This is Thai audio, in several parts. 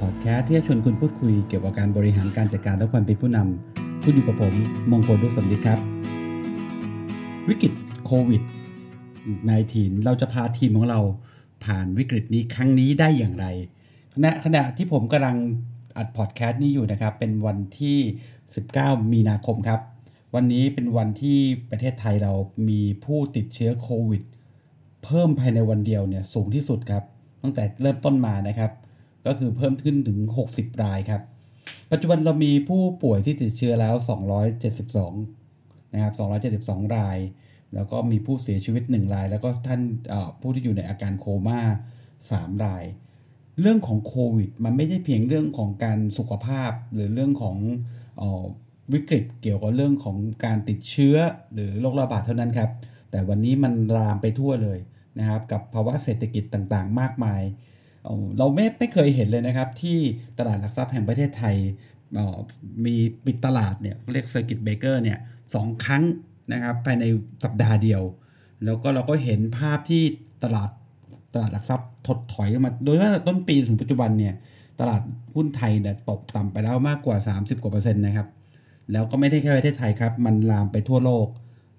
พอดแคสต์ที่จะชวนคุณพูดคุยเกี่ยวกับการบริหารการจัดการและความเป็นผู้นำคุณอยู่กับผมมงคลดุสมฤทธิ์ครับ วิกฤตโควิด -19 เราจะพาทีมของเราผ่านวิกฤตนี้ครั้งนี้ได้อย่างไรขณะขณะที่ผมกำลังอัดพอดแคสต์นี้อยู่นะครับ เป็นวันที่ 19 มีนาคมครับ วันนี้เป็นวันที่ประเทศไทยเรามีผู้ติดเชื้อโควิด เพิ่มภายในวันเดียวเนี่ยสูงที่สุดครับ ตั้งแต่เริ่มต้นมานะครับ ก็คือเพิ่มขึ้นถึง 60 รายครับ ปัจจุบันเรามีผู้ป่วยที่ติดเชื้อแล้ว 272 นะครับ 272 ราย แล้วก็มีผู้เสียชีวิต 1 ราย แล้วก็ท่านผู้ที่อยู่ในอาการโคม่า 3 ราย เรื่องของโควิด มันไม่ได้เพียงเรื่องของการสุขภาพ หรือเรื่องของออวิกฤตเกี่ยวกับเรื่องของการติดเชื้อหรือโรคระบาดเท่านั้นครับ แต่วันนี้มันลามไปทั่วเลยนะครับ กับภาวะเศรษฐกิจต่างๆ มากมาย เราไม่ไม่เคยเห็นเลยนะครับ ที่ตลาดหลักทรัพย์แห่งประเทศไทยมีปิดตลาดเนี่ยเรียก circuit breaker เนี่ยสองครั้งนะครับภายในสัปดาห์เดียว แล้วก็เราก็เห็นภาพที่ตลาดตลาดหลักทรัพย์ถดถอยมา โดยว่าต้นปีถึงปัจจุบันเนี่ยตลาดหุ้นไทยเนี่ยตกต่ำไปแล้วมากกว่า 30 กว่าเปอร์เซ็นต์นะครับ แล้วก็ไม่ได้แค่ประเทศไทยครับ มันลามไปทั่วโลก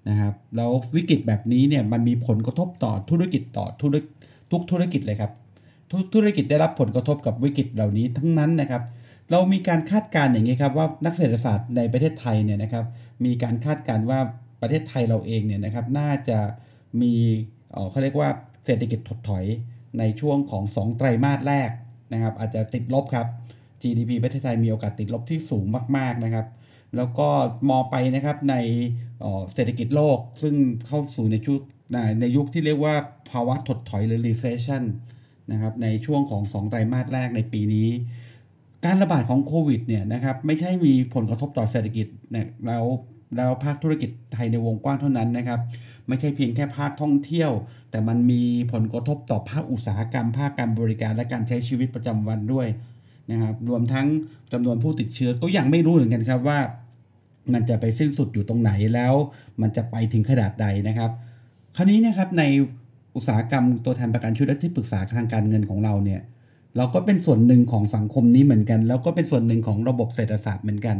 นะครับ แล้ววิกฤตแบบนี้เนี่ยมันมีผลกระทบต่อธุรกิจต่อธุรทุกธุรกิจเลยครับ ธุรกิจได้รับผลกระทบกับวิกฤตเหล่านี้ทั้งนั้นนะครับ เรามีการคาดการณ์อย่างนี้ครับว่านักเศรษฐศาสตร์ในประเทศไทยเนี่ยนะครับ มีการคาดการณ์ว่าประเทศไทยเราเองเนี่ยนะครับน่าจะมีเขาเรียกว่าเศรษฐกิจถดถอยในช่วงของ 2 ไตรมาสแรกนะครับ อาจจะติดลบครับ GDP ประเทศไทยมีโอกาสติดลบที่สูงมาก ๆนะครับ แล้วก็มองไปนะครับในเศรษฐกิจโลกซึ่งเข้าสู่ในชุดในยุคที่เรียกว่าภาวะถดถอยหรือ recession นะครับในช่วงของ 2 ไตรมาสแรกในปีนี้ การระบาดของโควิดเนี่ยนะครับไม่ใช่มีผลกระทบต่อเศรษฐกิจนะแล้วแล้วภาคธุรกิจไทยในวงกว้างเท่านั้นนะครับ ไม่ใช่เพียงแค่ภาคท่องเที่ยว แต่มันมีผลกระทบต่อภาคอุตสาหกรรม ภาคการบริการและการใช้ชีวิตประจำวันด้วยนะครับ รวมทั้งจำนวนผู้ติดเชื้อก็ยังไม่รู้เหมือนกันครับว่า มันจะไปสิ้นสุดอยู่ตรงไหนแล้ว มันจะไปถึงขนาดใดนะครับ คราวนี้นะครับใน อุตสาหกรรมตัวแทนประกันชีวิตและที่ปรึกษาทางการเงินของเราเนี่ยเราก็เป็นส่วนหนึ่งของสังคมนี้เหมือนกัน แล้วก็เป็นส่วนหนึ่งของระบบเศรษฐศาสตร์เหมือนกัน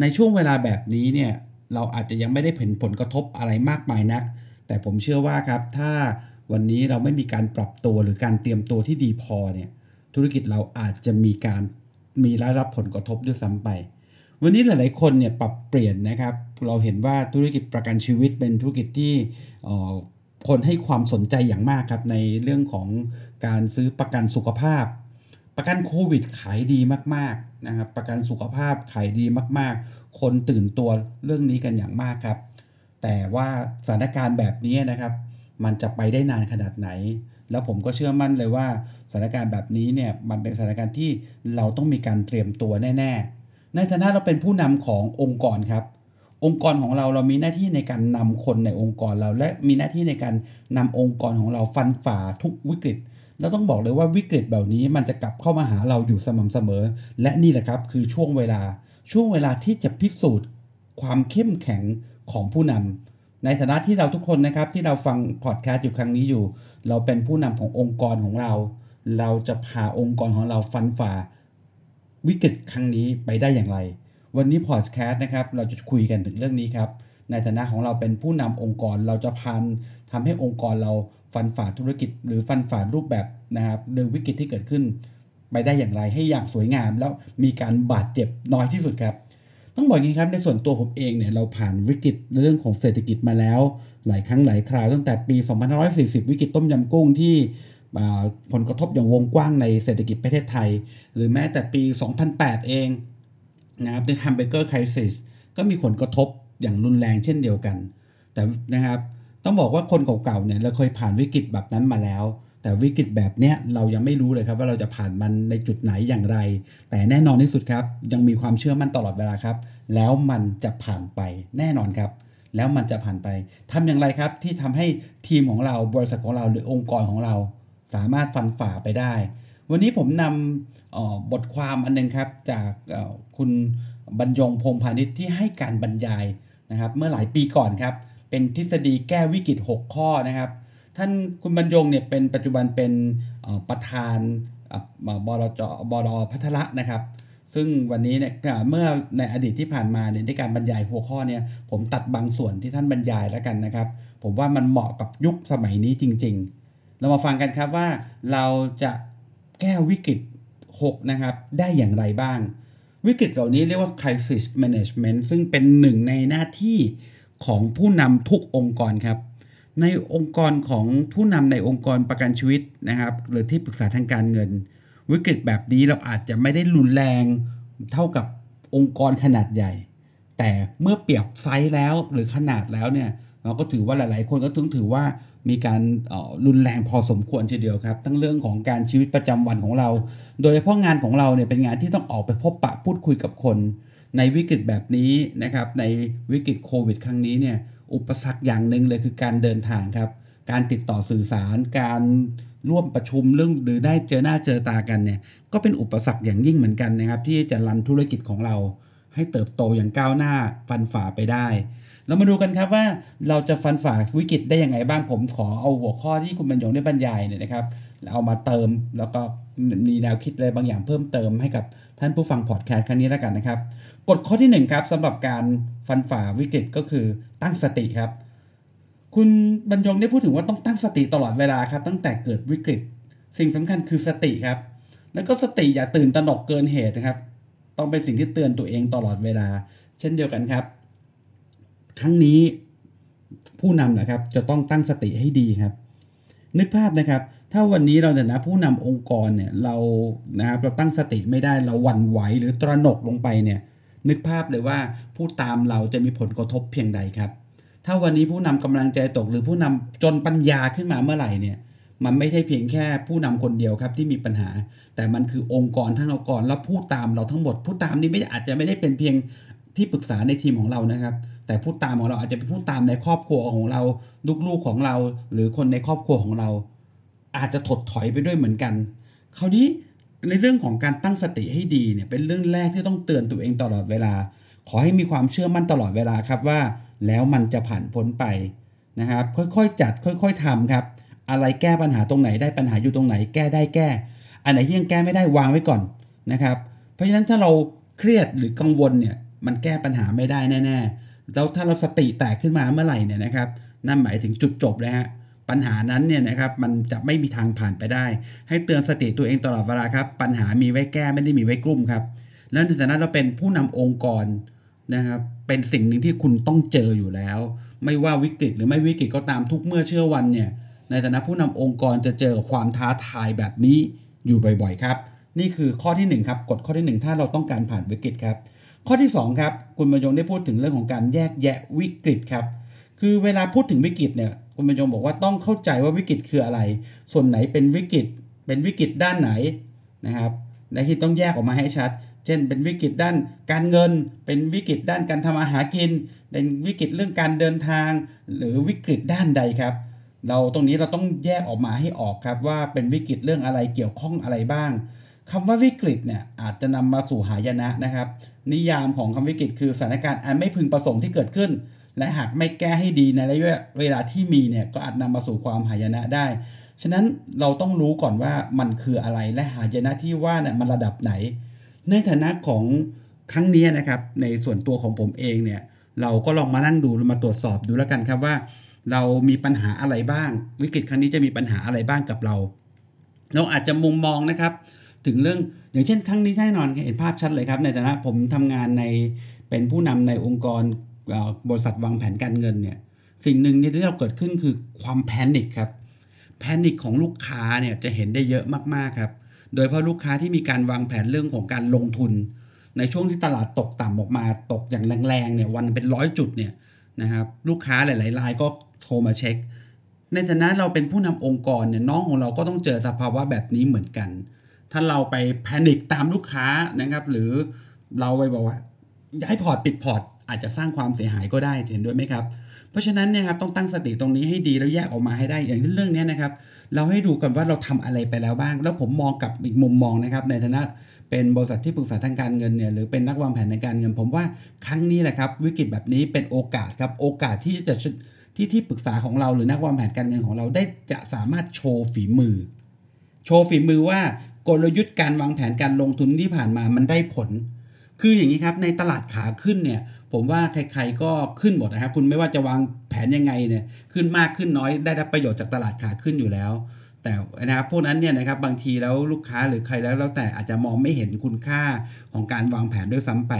ในช่วงเวลาแบบนี้เนี่ยเราอาจจะยังไม่ได้เห็นผลกระทบอะไรมากมายนัก แต่ผมเชื่อว่าครับถ้าวันนี้เราไม่มีการปรับตัวหรือการเตรียมตัวที่ดีพอเนี่ยธุรกิจเราอาจจะมีการมีรายรับผลกระทบด้วยซ้ำไป วันนี้หลาย ๆ คนเนี่ยปรับเปลี่ยนนะครับ เราเห็นว่าธุรกิจประกันชีวิตเป็นธุรกิจที่ คนให้ความสนใจอย่างมากครับ ในเรื่องของการซื้อประกันสุขภาพ ประกันโควิดขายดีมากๆนะครับประกันสุขภาพขายดีมาก ๆ คนตื่นตัวเรื่องนี้กันอย่างมากครับ แต่ว่าสถานการณ์แบบนี้นะครับ มันจะไปได้นานขนาดไหน แล้วผมก็เชื่อมั่นเลยว่าสถานการณ์แบบนี้เนี่ยมันเป็นสถานการณ์ที่เราต้องมีการเตรียมตัวแน่ ๆ ในฐานะเราเป็นผู้นำขององค์กรครับ องค์กรของเราเรามีหน้าที่ในการนำคนในองค์กรเรา และมีหน้าที่ในการนำองค์กรของเราฟันฝ่าทุกวิกฤต แล้วต้องบอกเลยว่าวิกฤตแบบนี้มันจะกลับเข้ามาหาเราอยู่สม่ำเสมอ และนี่แหละครับคือช่วงเวลา ช่วงเวลาที่จะพิสูจน์ ความเข้มแข็งของผู้นำในฐานะที่เราทุกคนนะครับที่เราฟังพอดแคสต์อยู่ครั้งนี้อยู่ เราเป็นผู้นำขององค์กรของเรา เราจะพาองค์กรของเราฟันฝ่าวิกฤตครั้งนี้ไปได้อย่างไร วันนี้พอดแคสต์นะครับเราจะคุยกันถึงเรื่องนี้ครับในฐานะของเราเป็นผู้นำองค์กรเราจะพันทำให้องค์กรเราฟันฝ่าธุรกิจ หรือฟันฝ่ารูปแบบนะครับเรื่อวิกฤตที่เกิดขึ้น ไปได้อย่างไรให้อย่างสวยงาม แล้วมีการบาดเจ็บน้อยที่สุดครับ ต้องบอกงี้ครับในส่วนตัวผมเองเนี่ยเราผ่านวิกฤตเรื่องของเศรษฐกิจมาแล้ว หลายครั้งหลายคราวตั้งแต่ปี 2540 วิกฤตต้มยำกุ้งที่ผลกระทบอย่างวงกว้างในเศรษฐกิจประเทศไทย หรือแม้แต่ปี 2008 เอง นะครับ The Hamburger Crisis ก็มีผลกระทบอย่างรุนแรงเช่นเดียวกัน แต่นะครับต้องบอกว่าคนเก่าๆเนี่ยเราเคยผ่านวิกฤตแบบนั้นมาแล้ว แต่วิกฤตแบบเนี้ยเรายังไม่รู้เลยครับว่าเราจะผ่านมันในจุดไหนอย่างไร แต่แน่นอนที่สุดครับ ยังมีความเชื่อมั่นตลอดเวลาครับ แล้วมันจะผ่านไปแน่นอนครับแล้วมันจะผ่านไปทำอย่างไรครับที่ทำให้ทีมของเราบริษัทของเราหรือองค์กรของเรา สามารถฟันฝ่าไปได้ วันนี้ผมนำบทความอันนึงครับจากคุณบรรยงพงพาณิชย์ที่ให้การบรรยายนะครับ เมื่อหลายปีก่อนครับ เป็นทฤษฎีแก้วิกฤต 6 ข้อนะครับ ท่านคุณบรรยงเนี่ยเป็นปัจจุบันเป็นประธานบลจบลพัทระนะครับ ซึ่งวันนี้เนี่ยเมื่อในอดีตที่ผ่านมาเนี่ยในการบรรยายหัวข้อเนี่ยผมตัดบางส่วนที่ท่านบรรยายแล้วกันนะครับ ผมว่ามันเหมาะกับยุคสมัยนี้จริง ๆ เรามาฟังกันครับว่าเราจะ แก้วิกฤต 6 นะครับ ได้อย่างไรบ้าง วิกฤตเหล่านี้เรียกว่า crisis management ซึ่งเป็นหนึ่งในหน้าที่ของผู้นำทุกองค์กรครับ ในองค์กรของผู้นำในองค์กรประกันชีวิตนะครับ หรือที่ปรึกษาทางการเงิน วิกฤตแบบนี้เราอาจจะไม่ได้รุนแรงเท่ากับองค์กรขนาดใหญ่ แต่เมื่อเปรียบไซส์แล้วหรือขนาดแล้วเนี่ย ก็ถือว่าหลาย ๆ คนก็ถึงถือว่ามีการรุนแรงพอสมควรเช่นเดียวครับ ทั้งเรื่องของการชีวิตประจำวันของเรา โดยเฉพาะงานของเราเนี่ยเป็นงานที่ต้องออกไปพบปะพูดคุยกับคน ในวิกฤตแบบนี้นะครับ ในวิกฤตโควิด ครั้งนี้เนี่ยอุปสรรคอย่างหนึ่งเลยคือการเดินทางครับ การติดต่อสื่อสาร การร่วมประชุมเรื่องหรือได้เจอหน้าเจอตากันเนี่ยก็เป็นอุปสรรคอย่างยิ่งเหมือนกันนะครับ ที่จะรันธุรกิจของเราให้เติบโตอย่างก้าวหน้าฟันฝ่าไปได้ เรามาดูกันครับว่าเราจะฟันฝ่าวิกฤตได้ยังไงบ้างผมขอเอาหัวข้อที่คุณบรรยงได้บรรยายเนี่ยนะครับเอามาเติมแล้วก็มีแนวคิดอะไรบางอย่างเพิ่มเติมให้กับท่านผู้ฟังพอดแคสต์ครั้งนี้แล้วกันนะครับกฎข้อที่1ครับสำหรับการฟันฝ่าวิกฤตก็คือตั้งสติครับ คุณบรรยงได้พูดถึงว่าต้องตั้งสติตลอดเวลาครับตั้งแต่เกิดวิกฤต สิ่งสำคัญคือสติครับ แล้วก็สติอย่าตื่นตระหนกเกินเหตุนะครับ ต้องเป็นสิ่งที่เตือนตัวเองตลอดเวลา เช่นเดียวกันครับ ครั้งนี้ผู้นำนะครับจะต้องตั้งสติให้ดีครับ นึกภาพนะครับ ถ้าวันนี้เราเนี่ยนะผู้นำองค์กรเนี่ยเรานะครับเราตั้งสติไม่ได้เราหวั่นไหวหรือตระหนกลงไปเนี่ยนึกภาพเลยว่าผู้ตามเราจะมีผลกระทบเพียงใดครับ ถ้าวันนี้ผู้นำกำลังใจตกหรือผู้นำจนปัญญาขึ้นมาเมื่อไหร่เนี่ยมันไม่ใช่เพียงแค่ผู้นำคนเดียวครับที่มีปัญหา แต่มันคือองค์กรทั้งองค์กรและผู้ตามเราทั้งหมด ผู้ตามนี้ไม่อาจจะไม่ได้เป็นเพียงที่ปรึกษาในทีมของเรานะครับ แต่ผู้ตามของเราอาจจะเป็นผู้ตามในครอบครัวของเราลูกๆของเรา หรือคนในครอบครัวของเรา อาจจะถดถอยไปด้วยเหมือนกัน คราวนี้ในเรื่องของการตั้งสติให้ดีเนี่ยเป็นเรื่องแรกที่ต้องเตือนตัวเองตลอดเวลา ขอให้มีความเชื่อมั่นตลอดเวลาครับว่า แล้วมันจะผ่านพ้นไปนะครับ ค่อยๆจัดค่อย ๆทำครับ อะไรแก้ปัญหาตรงไหนได้ปัญหาอยู่ตรงไหนแก้ได้แก้ อันไหนที่ยังแก้ไม่ได้วางไว้ก่อนนะครับ เพราะฉะนั้นถ้าเราเครียดหรือกังวลเนี่ยมันแก้ปัญหาไม่ได้แน่ๆ แล้วถ้าเราสติแตกขึ้นมาเมื่อไหร่เนี่ยนะครับนั่นหมายถึงจุดจบเลยฮะปัญหานั้นเนี่ยนะครับมันจะไม่มีทางผ่านไปได้ ให้เตือนสติตัวเองตลอดเวลาครับ ปัญหามีไว้แก้ไม่ได้มีไว้กลุ่มครับ แล้วในฐานะเราเป็นผู้นำองค์กรนะครับเป็นสิ่งหนึ่งที่คุณต้องเจออยู่แล้ว ไม่ว่าวิกฤตหรือไม่วิกฤตก็ตามทุกเมื่อเชื่อวันเนี่ยในฐานะผู้นำองค์กรจะเจอความท้าทายแบบนี้อยู่บ่อยๆครับ นี่คือข้อที่1ครับกฎข้อที่ 1 ถ้าเราต้องการผ่านวิกฤตครับ ข้อที่ 2 ครับ คุณมายงได้พูดถึงเรื่องของการแยกแยะวิกฤตครับ คือเวลาพูดถึงวิกฤตเนี่ยคุณบรรยงบอกว่าต้องเข้าใจว่าวิกฤตคืออะไร ส่วนไหนเป็นวิกฤต เป็นวิกฤตด้านไหนนะครับในที่ต้องแยกออกมาให้ชัด เช่น เป็นวิกฤตด้านการเงิน เป็นวิกฤตด้านการทำอาหากิน เป็นวิกฤตเรื่องการเดินทาง หรือวิกฤตด้านใดครับ เราตรงนี้เราต้องแยกออกมาให้ออกครับว่าเป็นวิกฤตเรื่องอะไรเกี่ยวข้องอะไรบ้าง คำว่าวิกฤตเนี่ยอาจจะนำมาสู่หายนะนะครับ นิยามของคำวิกฤตคือสถานการณ์อันไม่พึงประสงค์ที่เกิดขึ้น และหากไม่แก้ให้ดีในระยะเวลาที่มีเนี่ยก็อาจนำมาสู่ความหายนะได้ ฉะนั้นเราต้องรู้ก่อนว่ามันคืออะไรและหายนะที่ว่าเนี่ยมันระดับไหน ในฐานะของครั้งนี้นะครับในส่วนตัวของผมเองเนี่ยเราก็ลองมานั่งดูมาตรวจสอบดูแล้วกันครับว่า เรามีปัญหาอะไรบ้าง วิกฤตครั้งนี้จะมีปัญหาอะไรบ้างกับเรา เราอาจจะมุมมองนะครับ ถึงเรื่องอย่างเช่นครั้งนี้แน่นอนเห็นภาพชัดเลยครับ ในฐานะผมทำงานในเป็นผู้นำในองค์กรบริษัทวางแผนการเงินเนี่ยสิ่งหนึ่งที่เราเกิดขึ้นคือความแพนิคครับแพนิคของลูกค้าเนี่ยจะเห็นได้เยอะมากๆครับ โดยเพราะลูกค้าที่มีการวางแผนเรื่องของการลงทุน ในช่วงที่ตลาดตกต่ำออกมาตกอย่างแรงๆเนี่ยวันเป็นร้อยจุดเนี่ยนะครับลูกค้าหลายๆรายก็โทรมาเช็ค ในฐานะเราเป็นผู้นำองค์กรเนี่ยน้องของเราก็ต้องเจอสภาวะแบบนี้เหมือนกัน ถ้าเราไปแพนิคตามลูกค้านะครับ หรือเราไปบอกว่า ย้ายพอร์ตปิดพอร์ตอาจจะสร้างความเสียหายก็ได้เห็นด้วยไหมครับ เพราะฉะนั้นเนี่ยครับต้องตั้งสติตรงนี้ให้ดีแล้วแยกออกมาให้ได้อย่างที่เรื่องนี้นะครับ เราให้ดูกันว่าเราทำอะไรไปแล้วบ้าง แล้วผมมองกับอีกมุมมองนะครับ ในฐานะเป็นบริษัทที่ปรึกษาทางการเงินเนี่ยหรือเป็นนักวางแผนในการเงิน ผมว่าครั้งนี้แหละครับ วิกฤตแบบนี้เป็นโอกาสครับโอกาสที่จะที่ที่ปรึกษาของเราหรือนักวางแผนการเงินของเราได้จะสามารถโชว์ฝีมือ โชว์ฝีมือว่ากลยุทธ์การวางแผนการลงทุนที่ผ่านมามันได้ผล คืออย่างนี้ครับในตลาดขาขึ้นเนี่ยผมว่าใครๆก็ขึ้นหมดนะครับคุณไม่ว่าจะวางแผนยังไงเนี่ยขึ้นมากขึ้นน้อยได้รับประโยชน์จากตลาดขาขึ้นอยู่แล้ว แต่นะครับพวกนั้นเนี่ยนะครับบางทีแล้วลูกค้าหรือใครแล้วแล้วแต่อาจจะมองไม่เห็นคุณค่าของการวางแผนด้วยซ้ำไป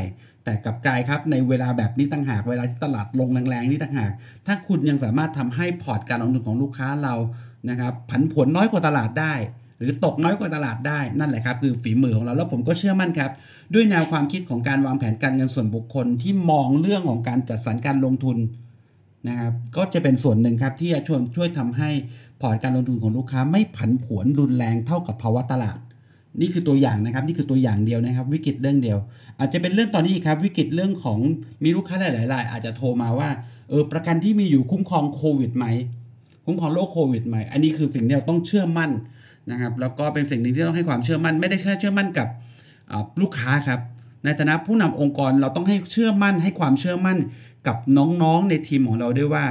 แต่กับกายครับในเวลาแบบนี้ต่างหากเวลาที่ตลาดลงแรงๆนี่ต่างหาก ถ้าคุณยังสามารถทำให้พอร์ตการลงทุนของลูกค้าเรานะครับผันผวนน้อยกว่าตลาดได้ หรือตกน้อยกว่าตลาดได้นั่นแหละครับคือฝีมือของเราแล้วผมก็เชื่อมั่นครับ ด้วยแนวความคิดของการวางแผนการเงินส่วนบุคคลที่มองเรื่องของการจัดสรรการลงทุนนะครับก็จะเป็นส่วนหนึ่งครับที่จะช่วยช่วยทำให้พอร์ตการลงทุนของลูกค้าไม่ผันผวนรุนแรงเท่ากับภาวะตลาด นี่คือตัวอย่างนะครับนี่คือตัวอย่างเดียวนะครับ วิกฤตเรื่องเดียว อาจจะเป็นเรื่องตอนนี้ครับวิกฤตเรื่องของมีลูกค้าหลายๆรายอาจจะโทรมาว่าเออประกันที่มีอยู่คุ้มครองโควิดไหมคุ้มครองโรคโควิดไหมอันนี้คือสิ่งที่เราต้องเชื่อมั่น นะครับแล้วก็เป็นสิ่งหนึ่งที่ต้องให้ความเชื่อมั่น ไม่ได้แค่เชื่อมั่นกับลูกค้าครับในฐานะผู้นำองค์กรเราต้องให้เชื่อมั่น ให้ความเชื่อมั่นกับน้องๆในทีมของเราด้วยว่า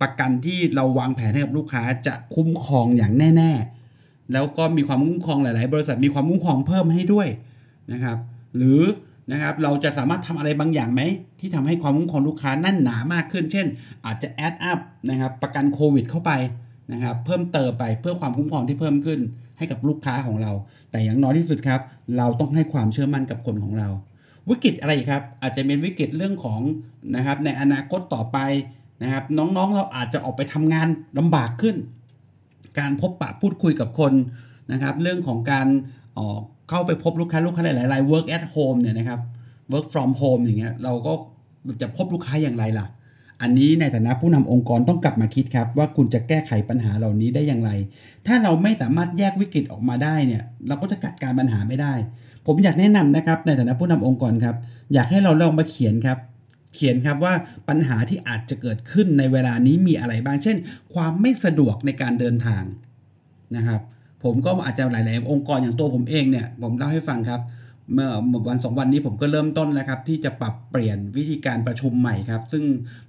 ประกันที่เราวางแผนให้กับลูกค้าจะคุ้มครองอย่างแน่ ๆ แล้วก็มีความคุ้มครองหลาย ๆ บริษัทมีความคุ้มครองเพิ่มให้ด้วยนะครับ หรือนะครับเราจะสามารถทำอะไรบางอย่างไหม ที่ทำให้ความคุ้มครองลูกค้านั่นหนามากขึ้น เช่น อาจจะแอดอัพนะครับประกันโควิดเข้าไป นะครับเพิ่มเติมไปเพื่อความคุ้มครองที่เพิ่มขึ้นให้กับลูกค้าของเรา แต่อย่างน้อยที่สุดครับ เราต้องให้ความเชื่อมั่นกับคนของเรา วิกฤตอะไรครับ อาจจะเป็นวิกฤตเรื่องของนะครับในอนาคตต่อไปนะครับ น้องๆเราอาจจะออกไปทำงานลำบากขึ้น การพบปะพูดคุยกับคนนะครับ เรื่องของการออกเข้าไปพบลูกค้าลูกค้าหลายๆ work at home เนี่ยนะครับ work from home อย่างเงี้ยเราก็จะพบลูกค้าอย่างไรล่ะ อันนี้ในฐานะผู้นำองค์กรต้องกลับมาคิดครับ ว่าคุณจะแก้ไขปัญหาเหล่านี้ได้อย่างไร ถ้าเราไม่สามารถแยกวิกฤตออกมาได้เนี่ย เราก็จะจัดการปัญหาไม่ได้ ผมอยากแนะนำนะครับ ในฐานะผู้นำองค์กรครับ อยากให้เราลองมาเขียนครับ เขียนครับว่าปัญหาที่อาจจะเกิดขึ้นในเวลานี้มีอะไรบ้าง เช่น ความไม่สะดวกในการเดินทางนะครับ ผมก็อาจจะหลาย ๆ องค์กรอย่างตัวผมเองเนี่ย ผมเล่าให้ฟังครับ เมื่อวันสองวันนี้ผมก็เริ่มต้นแล้วครับ ที่จะปรับเปลี่ยนวิธีการประชุมใหม่ครับ ซึ่ง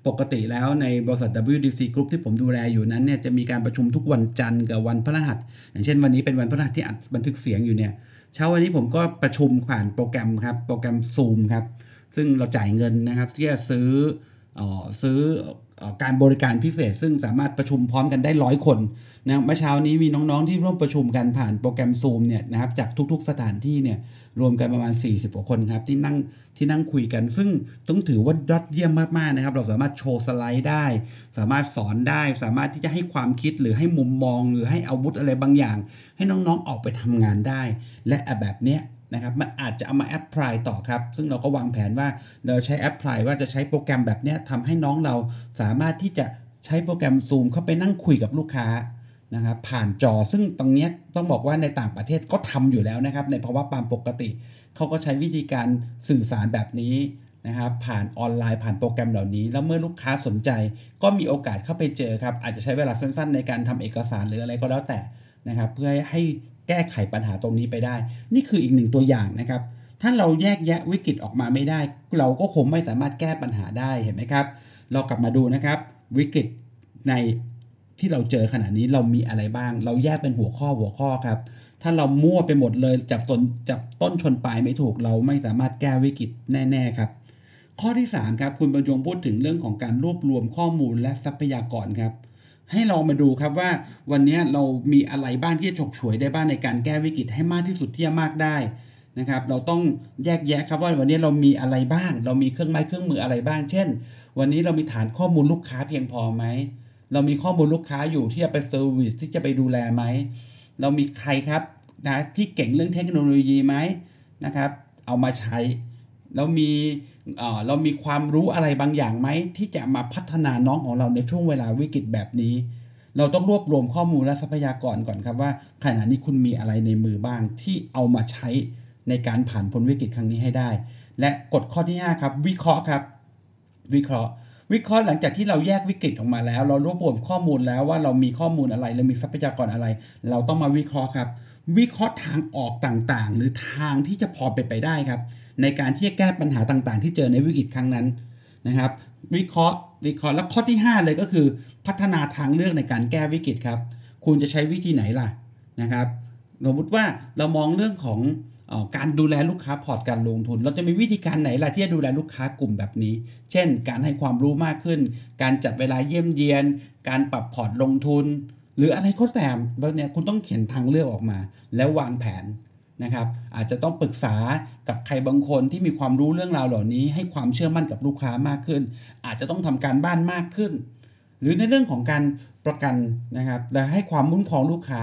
ปกติแล้วในบริษัท WDC Group ที่ผมดูแลอยู่นั้นเนี่ยจะมีการประชุมทุกวันจันทร์กับวันพฤหัส อย่างเช่นวันนี้เป็นวันพฤหัสที่อัดบันทึกเสียงอยู่เนี่ยเช้าวันนี้ผมก็ประชุมผ่านโปรแกรมครับ โปรแกรม Zoom ครับ ซึ่งเราจ่ายเงินนะครับที่จะซื้ออ ซื้อการบริการพิเศษ ซึ่งสามารถประชุมพร้อมกันได้ร้อยคนนะเมื่อเช้านี้มีน้องๆที่ร่วมประชุมกันผ่านโปรแกรม Zoom เนี่ยนะครับจากทุกๆสถานที่เนี่ยรวมกันประมาณ 40กว่าคนครับที่นั่งที่นั่งคุยกัน ซึ่งต้องถือว่ายอดเยี่ยมมากๆนะครับ เราสามารถโชว์สไลด์ได้ สามารถสอนได้ สามารถที่จะให้ความคิดหรือให้มุมมอง หรือให้อาวุธอะไรบางอย่าง ให้น้องๆออกไปทำงานได้ และแบบเนี้ย นะครับมันอาจจะเอามาแอปพลายต่อครับ ซึ่งเราก็วางแผนว่าเราใช้แอปพลายว่าจะใช้โปรแกรมแบบนี้ทำให้น้องเราสามารถที่จะใช้โปรแกรม Zoom เข้าไปนั่งคุยกับลูกค้านะครับผ่านจอซึ่งตรงนี้ต้องบอกว่าในต่างประเทศก็ทำอยู่แล้วนะครับ ในภาวะปามปกติ เขาก็ใช้วิธีการสื่อสารแบบนี้นะครับผ่านออนไลน์ผ่านโปรแกรมเหล่านี้ แล้วเมื่อลูกค้าสนใจ ก็มีโอกาสเข้าไปเจอครับ อาจจะใช้เวลาสั้นๆ ในการทำเอกสารหรืออะไรก็แล้วแต่นะครับ เพื่อให้ แก้ไขปัญหาตรงนี้ไปได้ นี่คืออีกหนึ่งตัวอย่างนะครับ ถ้าเราแยกแยะวิกฤตออกมาไม่ได้ เราก็คงไม่สามารถแก้ปัญหาได้เห็นไหมครับ เรากลับมาดูนะครับ วิกฤตในที่เราเจอขณะนี้เรามีอะไรบ้าง เราแยกเป็นหัวข้อหัวข้อครับ ถ้าเรามั่วไปหมดเลยจับต้นจับต้นชนปลายไม่ถูก เราไม่สามารถแก้วิกฤตแน่ ๆครับ ข้อที่3ครับคุณประยงพูดถึงเรื่องของการรวบรวมข้อมูลและทรัพยากรครับ ให้ลองมาดูครับว่าวันนี้เรามีอะไรบ้างที่จะฉกฉวยได้บ้างในการแก้วิกฤตให้มากที่สุดที่จะมากได้นะครับ เราต้องแยกแยะครับว่าวันนี้เรามีอะไรบ้าง เรามีเครื่องไม้เครื่องมืออะไรบ้าง เช่น วันนี้เรามีฐานข้อมูลลูกค้าเพียงพอไหม เรามีข้อมูลลูกค้าอยู่ที่จะไป service ที่จะไปดูแลไหม เรามีใครครับนะที่เก่งเรื่องเทคโนโลยีไหมนะครับ เอามาใช้ แล้วมี เรามีความรู้อะไรบางอย่างไหมที่จะมาพัฒนาน้องของเราในช่วงเวลาวิกฤตแบบนี้ เราต้องรวบรวมข้อมูลและทรัพยากรก่อนครับว่าขณะนี้คุณมีอะไรในมือบ้างที่เอามาใช้ในการผ่านพ้นวิกฤตครั้งนี้ให้ได้ และกฎข้อที่5ครับวิเคราะห์ครับ วิเคราะห์ วิเคราะห์หลังจากที่เราแยกวิกฤตออกมาแล้ว เรารวบรวมข้อมูลแล้วว่าเรามีข้อมูลอะไรเรามีทรัพยากรอะไร เราต้องมาวิเคราะห์ครับ วิเคราะห์ทางออกต่างๆ หรือทางที่จะพอเป็นไปได้ครับ ในการที่จะแก้ปัญหาต่างๆ ที่เจอในวิกฤตครั้งนั้นนะครับ วิเคราะห์วิเคราะห์แล้วข้อที่ 5 เลยก็คือ พัฒนาทางเลือกในการแก้วิกฤตครับ คุณจะใช้วิธีไหนล่ะนะครับสมมติว่าเรามองเรื่องของการดูแลลูกค้าพอร์ตการลงทุน เราจะมีวิธีการไหนล่ะที่จะดูแลลูกค้ากลุ่มแบบนี้ เช่น การให้ความรู้มากขึ้น การจัดเวลาเยี่ยมเยียน การปรับพอร์ตลงทุน หรืออะไรก็ตามแบบนี้คุณต้องเขียนทางเลือกออกมา แล้ววางแผน นะครับอาจจะต้องปรึกษากับใครบางคนที่มีความรู้เรื่องราวเหล่านี้ ให้ความเชื่อมั่นกับลูกค้ามากขึ้น อาจจะต้องทำการบ้านมากขึ้น หรือในเรื่องของการประกันนะครับและให้ความมุ่งครองลูกค้า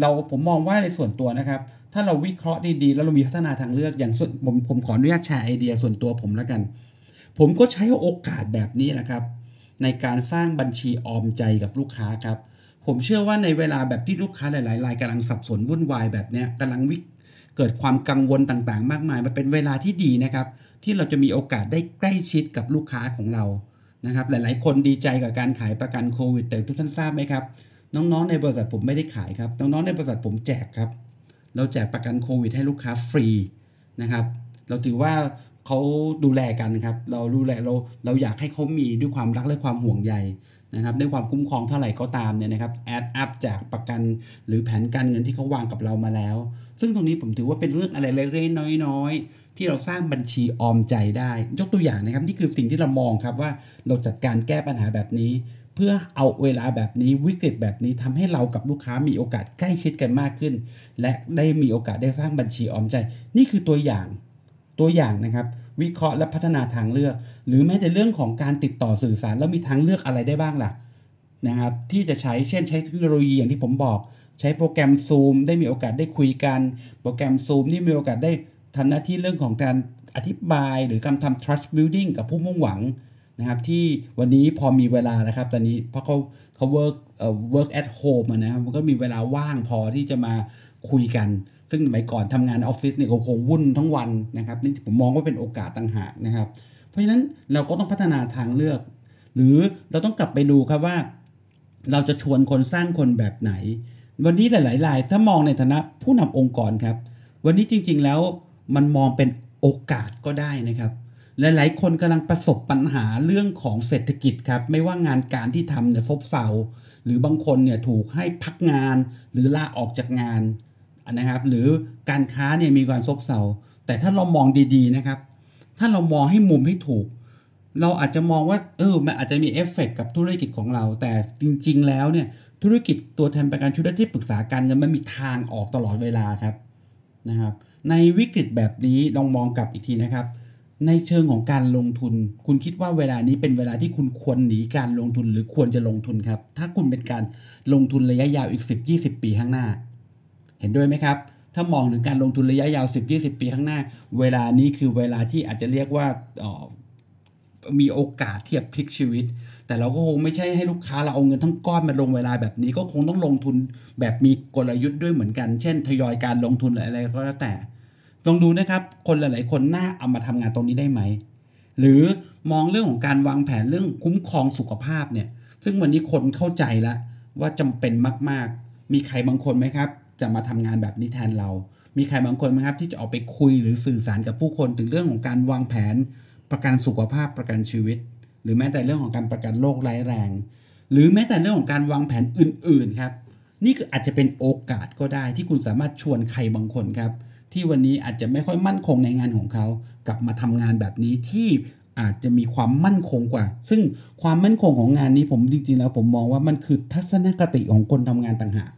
เราผมมองว่าในส่วนตัวนะครับ ถ้าเราวิเคราะห์ดีๆ แล้วเรามีพัฒนาทางเลือกอย่างผมผมขออนุญาตแชร์ไอเดียส่วนตัวผมแล้วกัน ผมก็ใช้โอกาสแบบนี้นะครับ ในการสร้างบัญชีออมใจกับลูกค้าครับผมเชื่อว่าในเวลาแบบที่ลูกค้าหลาย ๆ รายกำลังสับสนวุ่นวายแบบนี้กำลังวิ เกิดความกังวลต่างๆ มากมาย มันเป็นเวลาที่ดีนะครับ ที่เราจะมีโอกาสได้ใกล้ชิดกับลูกค้าของเรานะครับ หลายๆ คนดีใจกับการขายประกันโควิด แต่ทุกท่านทราบไหมครับ น้องๆ ในบริษัทผมไม่ได้ขายครับ น้องๆ ในบริษัทผมแจกครับ เราแจกประกันโควิด ให้ลูกค้าฟรีนะครับ เราถือว่าเขาดูแลกันครับ เราดูแลเราเราอยากให้เขามีด้วยความรักและความห่วงใย นะครับด้วยความคุ้มครองเท่าไหร่ก็ตามเนี่ยนะครับแอดอัพจากประกันหรือแผนการเงินที่เขาวางกับเรามาแล้ว ซึ่งตรงนี้ผมถือว่าเป็นเรื่องอะไรเล็กๆน้อยๆ ที่เราสร้างบัญชีออมใจได้ ยกตัวอย่างนะครับนี่คือสิ่งที่เรามองครับว่าเราจัดการแก้ปัญหาแบบนี้ เพื่อเอาเวลาแบบนี้วิกฤตแบบนี้ทำให้เรากับลูกค้ามีโอกาสใกล้ชิดกันมากขึ้น และได้มีโอกาสได้สร้างบัญชีออมใจ นี่คือตัวอย่างตัวอย่างนะครับ วิเคราะห์และพัฒนาทางเลือก หรือแม้แต่เรื่องของการติดต่อสื่อสาร แล้วมีทางเลือกอะไรได้บ้างล่ะนะครับที่จะใช้เช่นใช้เทคโนโลยีอย่างที่ผมบอก ใช้โปรแกรม Zoom ได้มีโอกาสได้คุยกัน โปรแกรม Zoom นี่มีโอกาสได้ทำหน้าที่เรื่องของการอธิบาย หรือการทำ trust building กับผู้มุ่งหวังนะครับที่วันนี้พอมีเวลาแล้วครับ ตอนนี้เพราะเขาเขา work เอ่อ work at home นะครับมันก็มีเวลาว่างพอที่จะมาคุยกัน ซึ่งสมัยก่อนทำงานออฟฟิศเนี่ยคงวุ่นทั้งวันนะครับนี่ผมมองว่าเป็นโอกาสต่างหากนะครับ เพราะฉะนั้นเราก็ต้องพัฒนาทางเลือก หรือเราต้องกลับไปดูครับว่า เราจะชวนคนสร้างคนแบบไหน วันนี้หลายๆรายถ้ามองในฐานะผู้นำองค์กรครับ วันนี้จริง ๆแล้วมันมองเป็นโอกาสก็ได้นะครับหลายๆคนกำลังประสบปัญหาเรื่องของเศรษฐกิจครับ ไม่ว่างานการที่ทำเนี่ยซบเซาหรือบางคนเนี่ยถูกให้พักงานหรือลาออกจากงาน นะครับหรือการค้าเนี่ยมีการซบเซาแต่ถ้าเรามองดีๆนะครับ ถ้าเรามองให้มุมให้ถูก เราอาจจะมองว่าเออมันอาจจะมีเอฟเฟกกับธุรกิจของเรา แต่จริง ๆ แล้วเนี่ยธุรกิจตัวแทนประกันชุดที่ปรึกษากันจะมันมีทางออกตลอดเวลาครับนะครับ ในวิกฤตแบบนี้ลองมองกลับอีกทีนะครับ ในเชิงของการลงทุน คุณคิดว่าเวลานี้เป็นเวลาที่คุณควรหนีการลงทุนหรือควรจะลงทุนครับ ถ้าคุณเป็นการลงทุนระยะยาวอีก 10 20 ปีข้างหน้า เห็นด้วยไหมครับ ถ้ามองถึงการลงทุนระยะยาว 10 20 ปีข้างหน้า เวลานี้คือเวลาที่อาจจะเรียกว่ามีโอกาสที่จะพลิกชีวิต แต่เราก็คงไม่ใช่ให้ลูกค้าเราเอาเงินทั้งก้อนมาลงเวลาแบบนี้ ก็คงต้องลงทุนแบบมีกลยุทธ์ด้วยเหมือนกัน เช่น ทยอยการลงทุนอะไรก็แล้วแต่ลองดูนะครับ คนหลาย ๆ คนน่าเอามาทำงานตรงนี้ได้ไหม หรือมองเรื่องของการวางแผนเรื่องคุ้มครองสุขภาพเนี่ย ซึ่งวันนี้คนเข้าใจแล้วว่าจำเป็นมาก ๆ มีใครบางคนไหมครับ จะมาทำงานแบบนี้แทนเรา มีใครบางคนไหมครับ ที่จะออกไปคุยหรือสื่อสารกับผู้คนถึงเรื่องของการวางแผน ประกันสุขภาพประกันชีวิต หรือแม้แต่เรื่องของการประกันโรคร้ายแรง หรือแม้แต่เรื่องของการวางแผนอื่น ๆ ครับนี่คืออาจจะเป็นโอกาสก็ได้ที่คุณสามารถชวนใครบางคนครับ ที่วันนี้อาจจะไม่ค่อยมั่นคงในงานของเขา กลับมาทำงานแบบนี้ที่อาจจะมีความมั่นคงกว่า ซึ่งความมั่นคงของงานนี้ผมจริงๆแล้วผมมองว่ามันคือทัศนคติของคนทำงานต่างหาก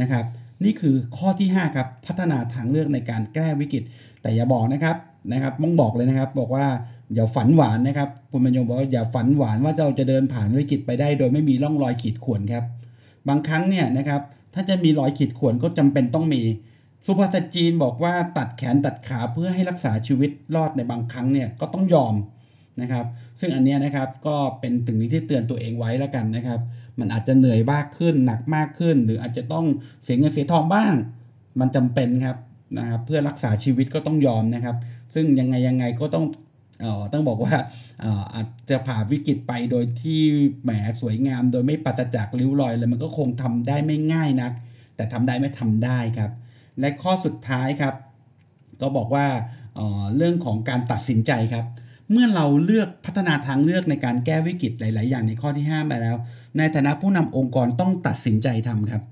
นะครับ นี่คือข้อที่ 5 ครับ พัฒนาทางเลือกในการแก้วิกฤต แต่อย่าบอกนะครับนะครับต้องบอกเลยนะครับ บอกว่าอย่าฝันหวานนะครับคุณบรรยงบอกว่าอย่าฝันหวานว่าเราจะเดินผ่านวิกฤตไปได้ โดยไม่มีร่องรอยขีดข่วนครับ บางครั้งเนี่ยนะครับถ้าจะมีรอยขีดข่วนก็จำเป็นต้องมีสุภาษิตจีนบอกว่าตัดแขนตัดขาเพื่อให้รักษาชีวิตรอดในบางครั้งเนี่ยก็ต้องยอมนะครับ ซึ่งอันนี้นะครับก็เป็นถึงนี้ที่เตือนตัวเองไว้แล้วกันนะครับ มันอาจจะเหนื่อยมากขึ้น หนักมากขึ้น หรืออาจจะต้องเสียเงินเสียทองบ้าง มันจำเป็นครับนะครับเพื่อรักษาชีวิตก็ต้องยอมนะครับ ซึ่งยังไงยังไงก็ต้องเอ่อต้องบอกว่าเอ่ออาจจะผ่าวิกฤตไปโดยที่แหมสวยงาม โดยไม่ปัสจากริ้วรอยเลยมันก็คงทำได้ไม่ง่ายนัก แต่ทำได้ไม่ทำได้ครับ และข้อสุดท้ายครับ ก็บอกว่าเอ่อเรื่องของการตัดสินใจครับ เมื่อเราเลือกพัฒนาทางเลือกในการแก้วิกฤตหลาย ๆ อย่างในข้อที่ 5 ไปแล้ว ในฐานะผู้นำองค์กรต้องตัดสินใจทำครับ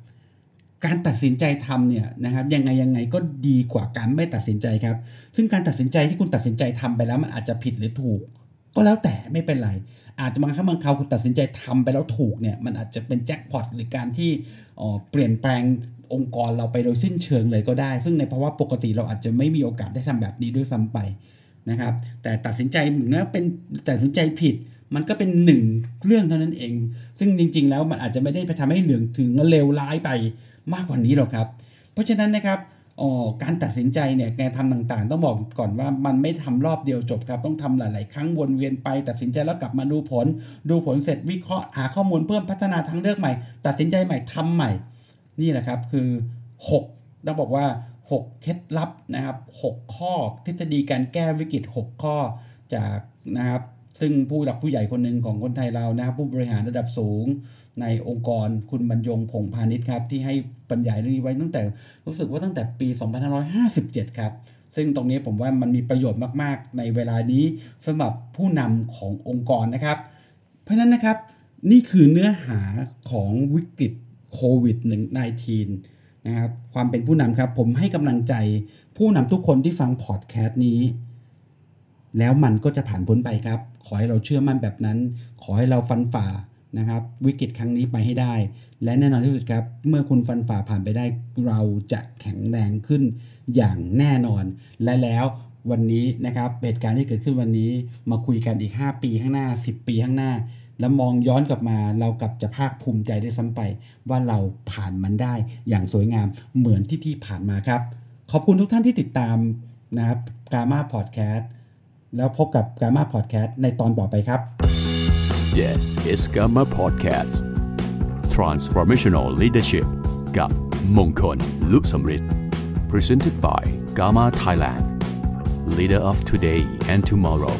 การตัดสินใจทำเนี่ยนะครับยังไงยังไงก็ดีกว่าการไม่ตัดสินใจครับ ซึ่งการตัดสินใจที่คุณตัดสินใจทำไปแล้วมันอาจจะผิดหรือถูก ก็แล้วแต่ไม่เป็นไร อาจจะบางครั้งบางคราวคุณตัดสินใจทำไปแล้วถูกเนี่ยมันอาจจะเป็นแจ็คพอตหรือการที่เอ่อเปลี่ยนแปลงองค์กรเราไปโดยสิ้นเชิงเลยก็ได้ ซึ่งในภาวะปกติเราอาจจะไม่มีโอกาสได้ทำแบบนี้ด้วยซ้ำไป นะครับ แต่ตัดสินใจเหมือนว่าเป็นตัดสินใจผิด มันก็เป็นหนึ่งเรื่องเท่านั้นเอง ซึ่งจริง ๆ แล้วมันอาจจะไม่ได้ไปทำให้เหลืองถึงเลวร้ายไปมากกว่านี้หรอกครับ เพราะฉะนั้นนะครับออการตัดสินใจเนี่ยการทำต่างๆ ต้องบอกก่อนว่ามันไม่ทำรอบเดียวจบครับ ต้องทำหลาย ๆ ครั้งวนเวียนไป ตัดสินใจแล้วกลับมาดูผล ดูผลเสร็จวิเคราะห์หาข้อมูลเพิ่มพัฒนาทางเลือกใหม่ ตัดสินใจใหม่ทำใหม่ นี่แหละครับคือ 6 ต้องบอกว่า 6 เคล็ดลับนะครับ 6 ข้อทฤษฎีการแก้วิกฤต 6 ข้อจากนะครับซึ่งผู้หลักผู้ใหญ่คนหนึ่งของคนไทยเรานะครับผู้บริหารระดับสูงในองค์กรคุณบรรยงพงพาณิชย์ครับ ที่ให้บรรยายเรื่องนี้ไว้ตั้งแต่รู้สึกว่าตั้งแต่ปี 2557 ครับ ซึ่งตรงนี้ผมว่ามันมีประโยชน์มาก ๆ ในเวลานี้สำหรับผู้นำขององค์กรนะครับ เพราะฉะนั้นนะครับนี่คือเนื้อหาของวิกฤตโควิด -19 นะครับความเป็นผู้นำครับ ผมให้กำลังใจผู้นำทุกคนที่ฟังพอดแคสต์นี้ แล้วมันก็จะผ่านพ้นไปครับ ขอให้เราเชื่อมั่นแบบนั้น ขอให้เราฟันฝ่านะครับวิกฤตครั้งนี้ไปให้ได้ และแน่นอนที่สุดครับ เมื่อคุณฟันฝ่าผ่านไปได้เราจะแข็งแรงขึ้นอย่างแน่นอน และแล้ววันนี้นะครับเหตุการณ์ที่เกิดขึ้นวันนี้มาคุยกันอีก 5 ปีข้างหน้า 10 ปีข้างหน้า แล้วมองย้อนกลับมาเรากลับจะภาคภูมิใจได้ซ้ำไป ว่าเราผ่านมันได้อย่างสวยงามเหมือนที่ที่ผ่านมาครับ ขอบคุณทุกท่านที่ติดตามนะครับกา m าพอดแคสต์แล้วพบกับกา m าพอดแคสต์ในตอนต่อไปครับ This is Gamma Podcast Transformational Leadership กับมงคลลุสมฤทธิ์ Presented by Gamma Thailand Leader of today and tomorrow